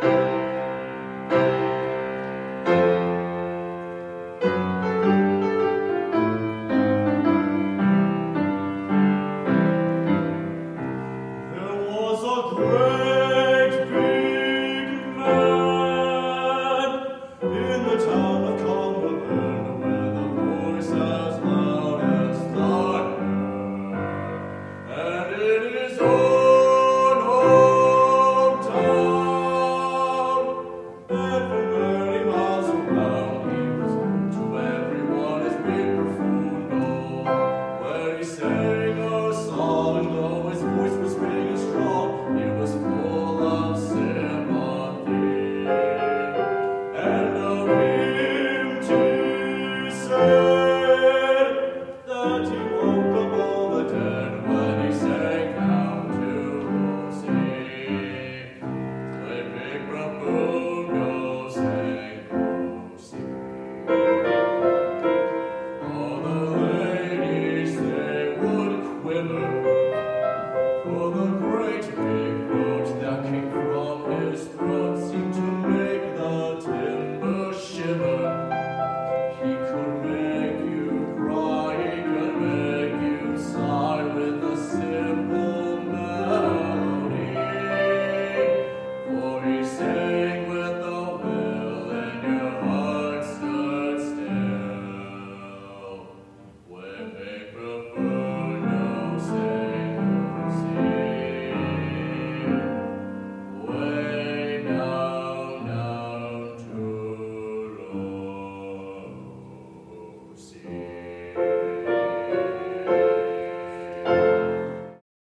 Bye. know.